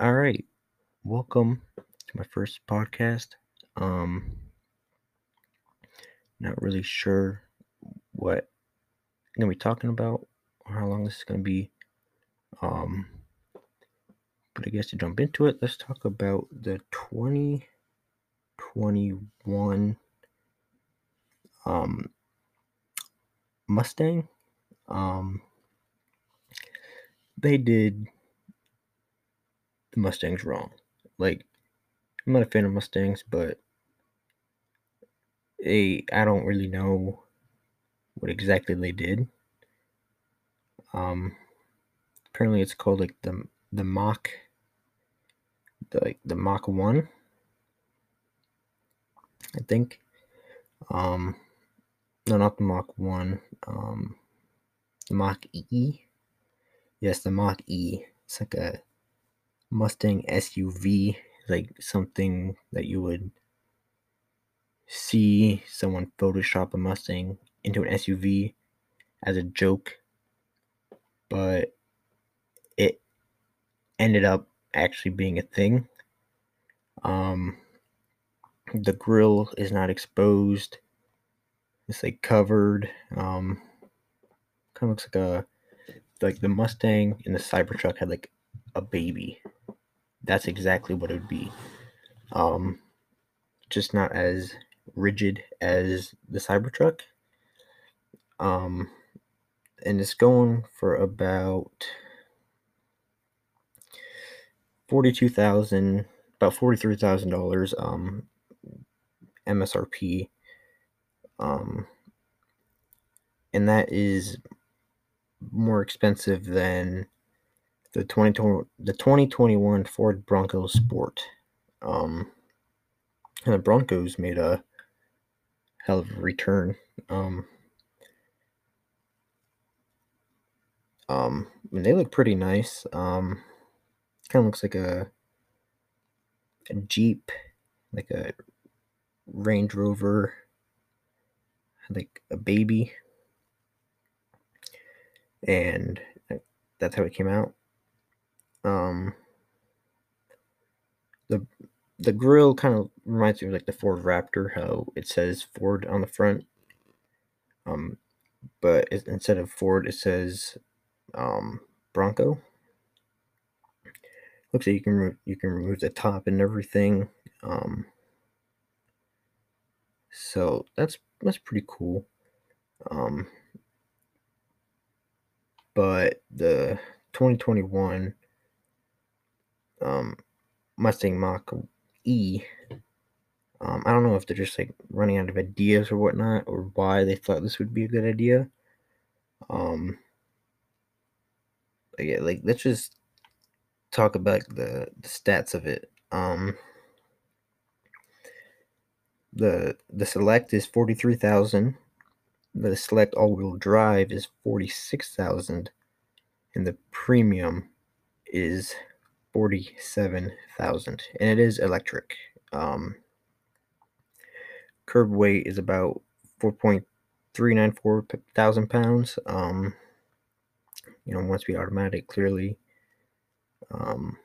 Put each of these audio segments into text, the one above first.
All right. Welcome to my first podcast. Um not really sure what I'm gonna be talking about or how long this is gonna be. Um but I guess to jump into it, let's talk about the 2021 um Mustang. Um they did the Mustangs wrong. Like I'm not a fan of Mustangs, but they I don't really know what exactly they did. Um apparently it's called like the the Mach the like the Mach 1 I think. Um no not the Mach 1. Um the Mach E. Yes, the Mach E. It's like a Mustang SUV, like something that you would see someone Photoshop a Mustang into an SUV as a joke, but it ended up actually being a thing. Um, the grill is not exposed. It's like covered. Um, kind of looks like a like the Mustang and the Cybertruck had like a baby. That's exactly what it would be. Um, just not as rigid as the Cybertruck. Um, and it's going for about forty-two thousand, about forty-three thousand dollars. Um, MSRP. Um, and that is more expensive than the 2020 the 2021 Ford Bronco Sport. Um, and the Broncos made a hell of a return. Um, um, they look pretty nice. Um, kind of looks like a a Jeep, like a Range Rover, like a baby, and that's how it came out. Um, the the grill kind of reminds me of like the Ford Raptor, how it says Ford on the front. Um, but it, instead of Ford, it says um, Bronco. Looks like you can re- you can remove the top and everything. Um, so that's that's pretty cool. Um, but the 2021 um, Mustang Mach E. Um, I don't know if they're just like running out of ideas or whatnot, or why they thought this would be a good idea. Um, yeah, like let's just talk about the, the stats of it. Um, the the select is forty three thousand. The select all wheel drive is forty six thousand, and the premium is forty seven thousand, and it is electric. Um, curb weight is about four point three nine four thousand pounds. Um, you know, once we automatic, clearly. Um,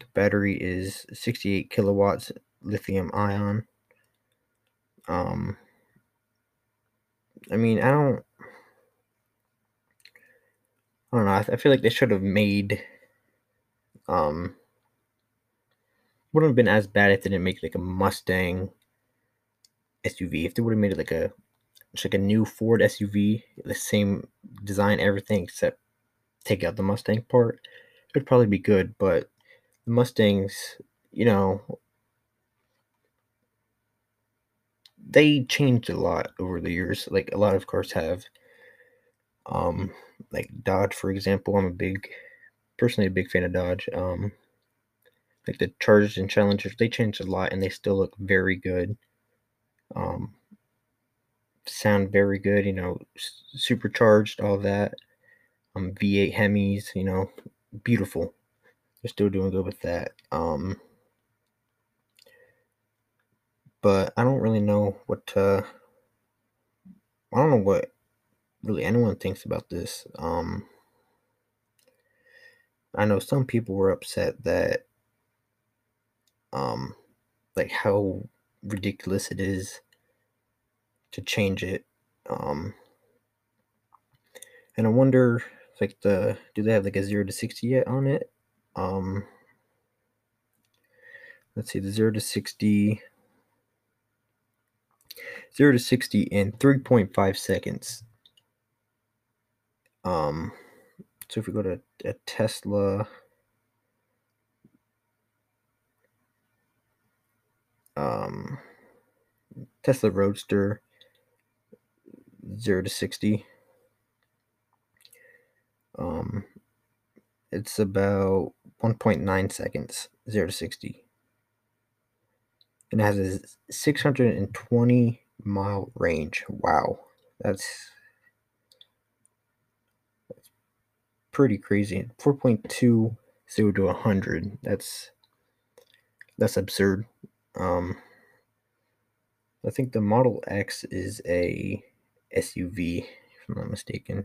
the battery is 68 kilowatts lithium ion. Um, I mean, I don't, I don't know. I, I feel like they should have made, um, wouldn't have been as bad if they didn't make like a Mustang SUV. If they would have made it like a, just like a new Ford SUV, the same design, everything except take out the Mustang part, it would probably be good. But the Mustangs, you know, they changed a lot over the years. Like a lot of cars have. Um, like Dodge, for example, I'm a big, personally a big fan of Dodge. Um, like the Chargers and Challengers, they changed a lot and they still look very good. Um, sound very good, you know, supercharged, all that. Um, V8 Hemis, you know, beautiful. They're still doing good with that. Um, but I don't really know what uh I don't know what really anyone thinks about this. Um I know some people were upset that um like how ridiculous it is to change it. Um and I wonder like the do they have like a 0 to 60 yet on it? Um let's see the 0 to 60 0 to 60 in 3.5 seconds. Um so if we go to a Tesla um, Tesla Roadster 0 to 60. Um, it's about 1.9 seconds, 0 to 60. And it has a 620 mile range. Wow. That's pretty crazy. 4.2 0 to 100. That's that's absurd. Um, I think the Model X is a SUV, if I'm not mistaken.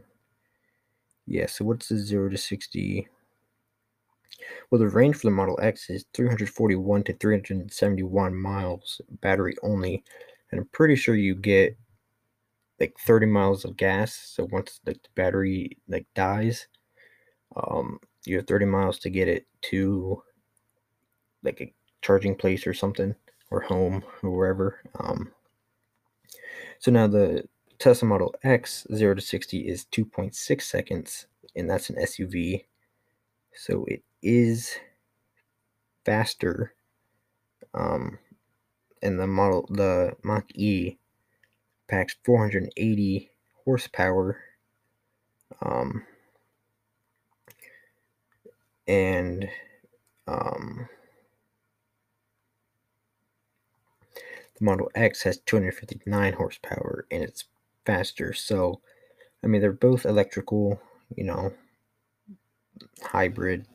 Yeah, so what's the 0 to 60? Well, the range for the Model X is 341 to 371 miles, battery only. And I'm pretty sure you get like 30 miles of gas. So once the battery like dies, um, you have 30 miles to get it to like a charging place or something, or home, or wherever. Um, so now the Tesla Model X 0 to 60 is 2.6 seconds, and that's an SUV. So it is faster. Um, and the model, the Mach E, packs 480 horsepower. Um, and um, The Model X has 259 horsepower and it's faster. So, I mean, they're both electrical, you know, hybrid.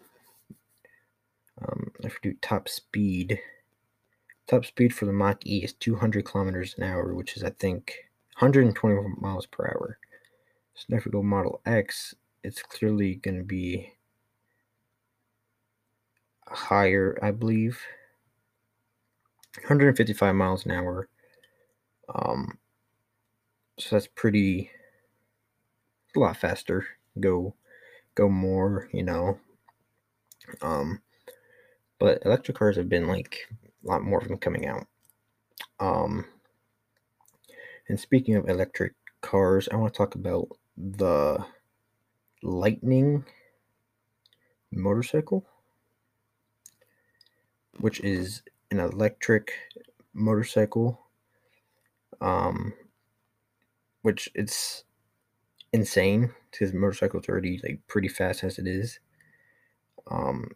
Um, if we do top speed, top speed for the Mach E is 200 kilometers an hour, which is, I think, 120 miles per hour. So if we go Model X, it's clearly going to be higher, I believe. 155 miles an hour. Um, so that's pretty a lot faster. Go go more, you know. Um, but electric cars have been like a lot more of them coming out. Um, and speaking of electric cars, I want to talk about the Lightning motorcycle, which is an electric motorcycle um which it's insane because motorcycles are already like pretty fast as it is. Um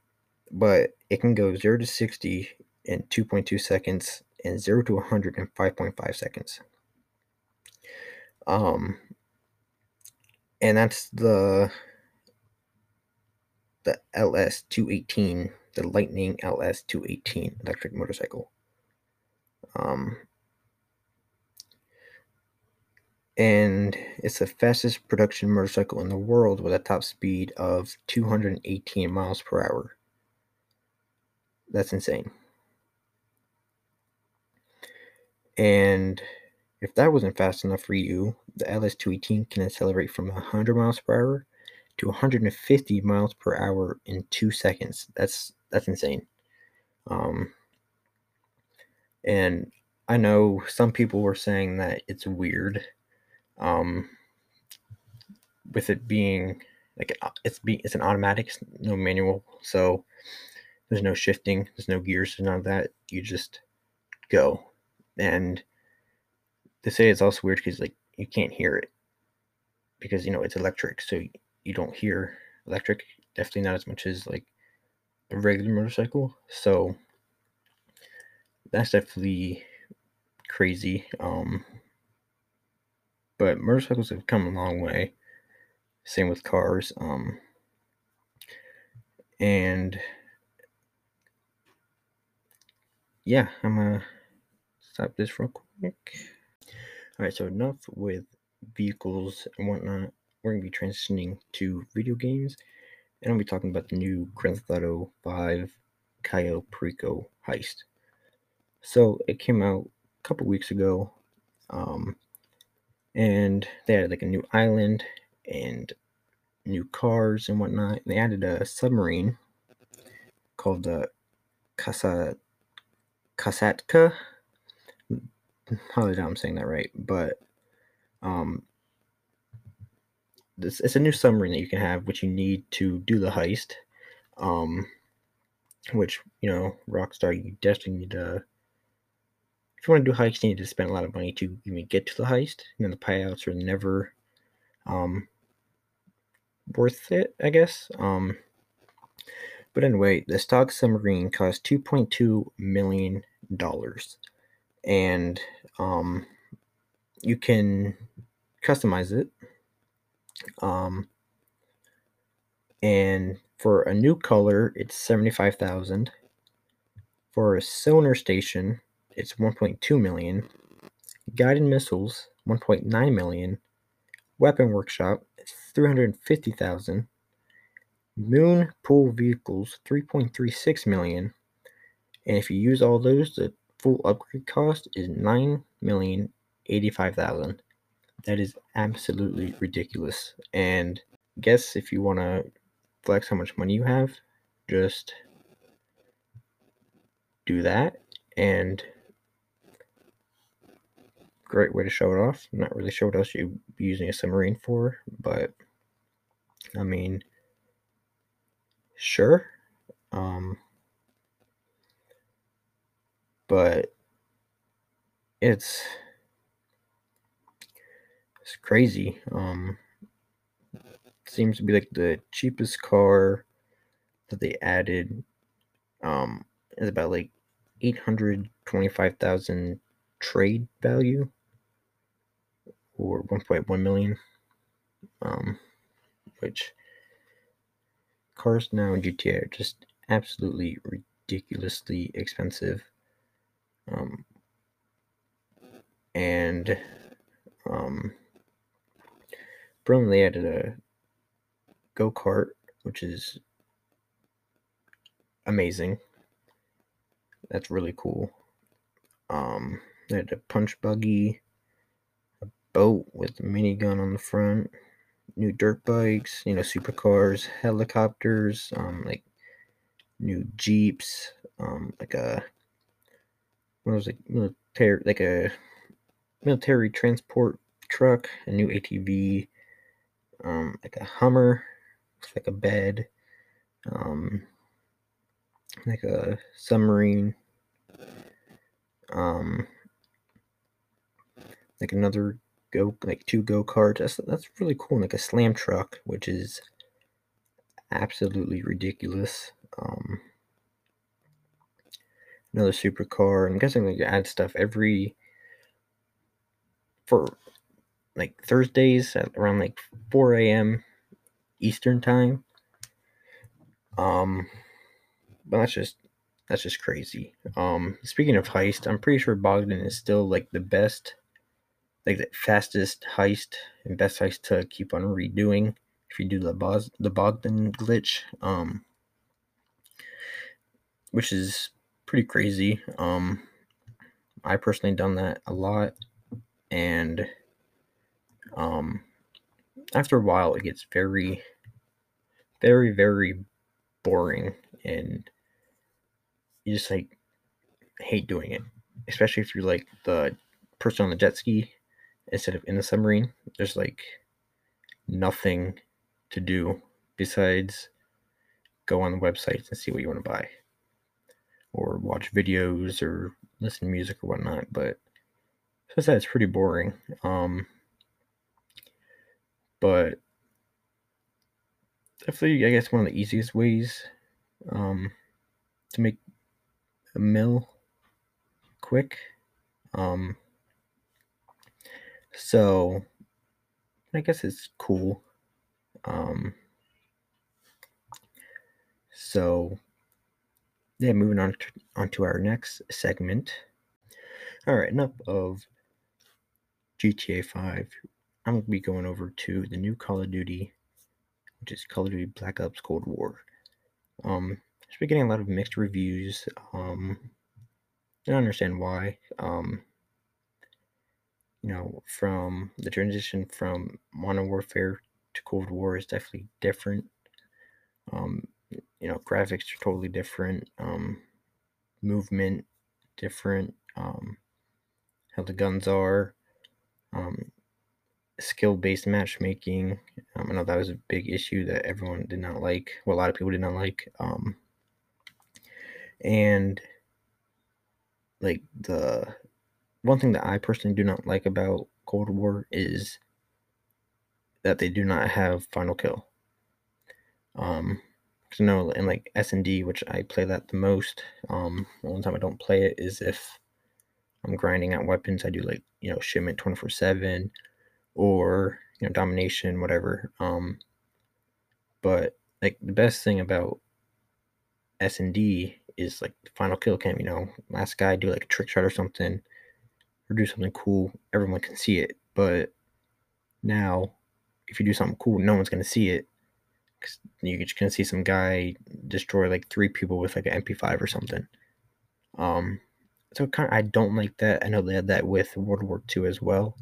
but it can go 0 to 60 in 2.2 seconds and 0 to 100 in 5.5 seconds. Um and that's the the LS218 the Lightning LS 218 electric motorcycle. Um, and it's the fastest production motorcycle in the world with a top speed of 218 miles per hour. That's insane. And if that wasn't fast enough for you, the LS218 can accelerate from 100 miles per hour to 150 miles per hour in two seconds. That's that's insane. Um, and I know some people were saying that it's weird, um, with it being like uh, it's be it's an automatic, no manual, so there's no shifting, there's no gears, none of that. You just go, and they say it's also weird because like you can't hear it because you know it's electric, so you don't hear electric. Definitely not as much as like a regular motorcycle. So that's definitely crazy. Um, but motorcycles have come a long way. Same with cars. Um, and yeah, I'm gonna stop this real quick. All right, so enough with vehicles and whatnot. We're gonna be transitioning to video games and I'll be talking about the new Grand Theft Auto 5 Cayo Perico heist. So it came out a couple weeks ago, um, and they had like a new island and new cars and whatnot. And they added a submarine called the Casa Kasatka. Probably not I'm saying that right, but um, this it's a new submarine that you can have, which you need to do the heist. Um, which you know, Rockstar, you definitely need to. If you want to do heists, you need to spend a lot of money to even get to the heist. Know, the payouts are never um, worth it, I guess. Um, but anyway, the stock submarine cost two point two million dollars, and um, you can customize it. Um, and for a new color, it's seventy-five thousand. For a sonar station, it's one point two million. Guided missiles, one point nine million. Weapon workshop, three hundred fifty thousand. Moon pool vehicles, three point three six million. And if you use all those, the full upgrade cost is nine million eighty-five thousand. That is absolutely ridiculous. And guess if you want to flex how much money you have, just do that. And great way to show it off. I'm not really sure what else you'd be using a submarine for, but I mean, sure. Um, but it's it's crazy. Um, seems to be like the cheapest car that they added. Um, is about like eight hundred twenty-five thousand trade value, or one point one million. Um, which cars now in GTA are just absolutely ridiculously expensive. Um, and um, Brooklyn added a go kart, which is amazing. That's really cool. Um, they had a punch buggy, a boat with a minigun on the front, new dirt bikes, you know, supercars, helicopters, um, like new jeeps, um, like a what was it, military, like a military transport truck, a new ATV, um, like a Hummer, looks like a bed, um, like a submarine, um, like another go, like two go karts. That's that's really cool. Like a slam truck, which is absolutely ridiculous. Um, another supercar. I'm guessing they add stuff every for like Thursdays at around like 4 a.m. Eastern time. Um, but that's just that's just crazy. Um, speaking of heist, I'm pretty sure Bogdan is still like the best, like the fastest heist and best heist to keep on redoing. If you do the Bos- the Bogdan glitch, um, which is pretty crazy. Um, I personally done that a lot, and um, after a while, it gets very, very, very boring, and you just like hate doing it, especially if you're like the person on the jet ski instead of in the submarine. There's like nothing to do besides go on the websites and see what you want to buy or watch videos or listen to music or whatnot. But so I said it's pretty boring. Um, but definitely, I guess one of the easiest ways um, to make a mill quick. Um, so I guess it's cool. Um, so yeah, moving on to, on to our next segment. All right, enough of GTA 5. I'm going to be going over to the new Call of Duty which is Call of Duty Black Ops Cold War. Um, it's been getting a lot of mixed reviews. Um, I don't understand why. Um, you know, from the transition from Modern Warfare to Cold War is definitely different. Um, you know, graphics are totally different. Um, movement different. Um, how the guns are. Um, skill based matchmaking. Um, I know that was a big issue that everyone did not like. Well, a lot of people did not like. Um, and like the one thing that I personally do not like about Cold War is that they do not have final kill. Um, because no, in like S and D, which I play that the most. Um, the only time I don't play it is if I'm grinding out weapons. I do like you know shipment twenty four seven, or you know domination, whatever. Um, but like the best thing about S and D is like the final kill cam. You know, last guy do like a trick shot or something, or do something cool. Everyone can see it, but now if you do something cool, no one's gonna see it. Cause you're just gonna see some guy destroy like three people with like an MP5 or something. Um, so kind of, I don't like that. I know they had that with World War II as well,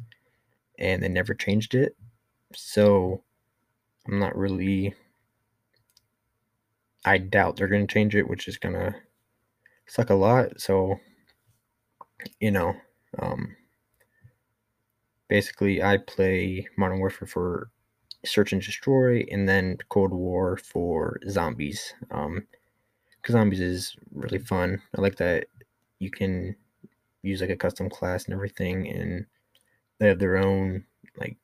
and they never changed it. So I'm not really. I doubt they're gonna change it, which is gonna suck a lot. So, you know, um, basically, I play Modern Warfare for search and destroy, and then Cold War for zombies. Um, because zombies is really fun. I like that you can use like a custom class and everything, and they have their own like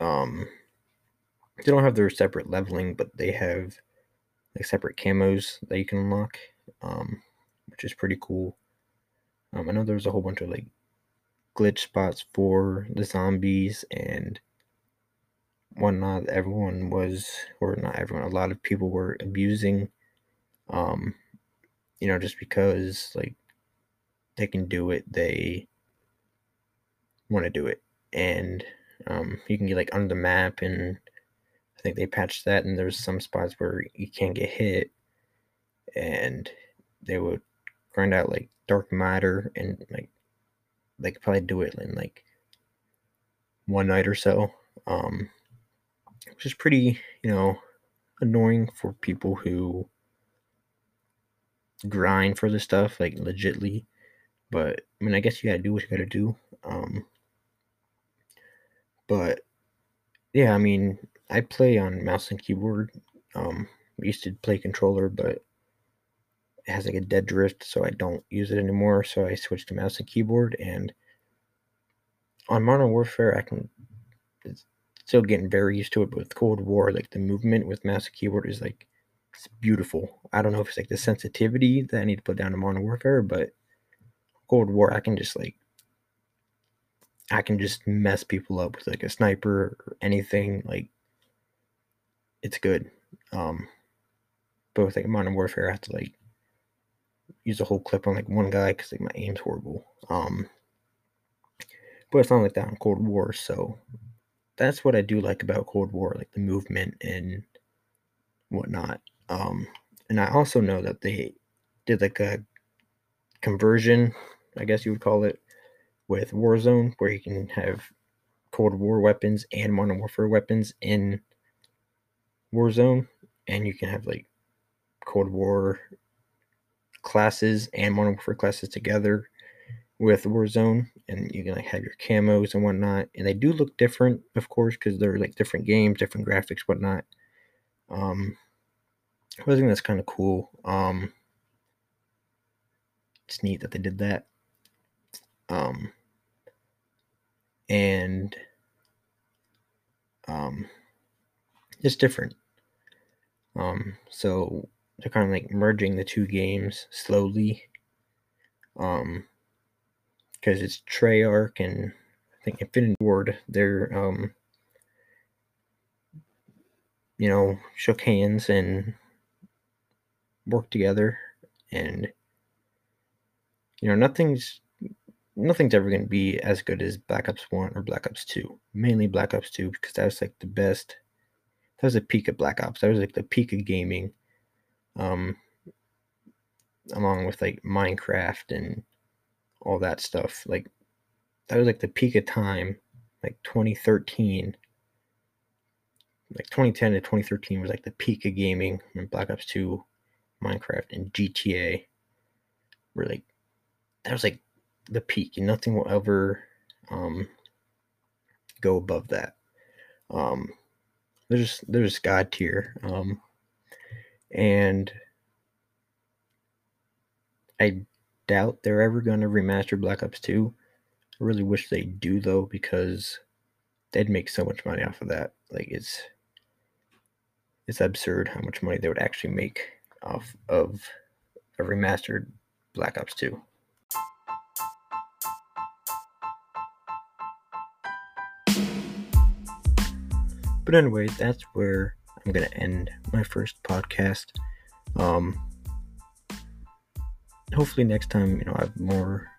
um they don't have their separate leveling, but they have like separate camos that you can unlock, um, which is pretty cool. Um, I know there's a whole bunch of like glitch spots for the zombies and whatnot. Everyone was, or not everyone, a lot of people were abusing, um, you know, just because like they can do it, they want to do it, and um, you can get like under the map, and I think they patched that, and there's some spots where you can't get hit, and they would grind out like dark matter, and like they could probably do it in like one night or so, um, which is pretty, you know, annoying for people who grind for this stuff like legitly. But I mean, I guess you gotta do what you gotta do. Um, but yeah, I mean, I play on mouse and keyboard. Um, I used to play controller, but it has like a dead drift, so I don't use it anymore. So I switched to mouse and keyboard. And on Modern Warfare, I can still getting very used to it. But with Cold War, like the movement with mouse and keyboard is like it's beautiful. I don't know if it's like the sensitivity that I need to put down to Modern Warfare, but Cold War, I can just like I can just mess people up with like a sniper or anything. Like it's good. Um, but with like Modern Warfare, I have to like use a whole clip on like one guy because like my aim's horrible. Um, but it's not like that in Cold War. So that's what I do like about Cold War, like the movement and whatnot. Um, and I also know that they did like a conversion, I guess you would call it, with Warzone, where you can have Cold War weapons and Modern Warfare weapons in Warzone, and you can have like Cold War classes and Modern Warfare classes together with Warzone, and you can like have your camos and whatnot. And they do look different, of course, because they're like different games, different graphics, whatnot. Um, I think that's kind of cool. Um, it's neat that they did that. Um, and um, it's different. Um, so they're kind of like merging the two games slowly. Um, because it's Treyarch and I think Infinity Ward. They're um, you know, shook hands and worked together, and you know, nothing's nothing's ever going to be as good as Black Ops 1 or Black Ops 2. Mainly Black Ops 2 because that was like the best that was the peak of Black Ops. That was like the peak of gaming. Um, along with like Minecraft and all that stuff. Like that was like the peak of time, like 2013. Like 2010 to 2013 was like the peak of gaming when Black Ops 2, Minecraft, and GTA were like that was like the peak, and nothing will ever um, go above that. Um, there's there's God tier, um, and I doubt they're ever going to remaster Black Ops 2. I really wish they do though because they'd make so much money off of that. Like it's it's absurd how much money they would actually make off of a remastered Black Ops 2. But anyway, that's where I'm gonna end my first podcast. Um, hopefully next time, you know, I have more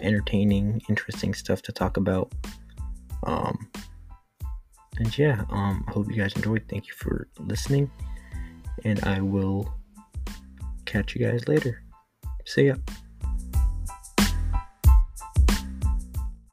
entertaining, interesting stuff to talk about. Um, and yeah, um, I hope you guys enjoyed. Thank you for listening, and I will catch you guys later. See ya.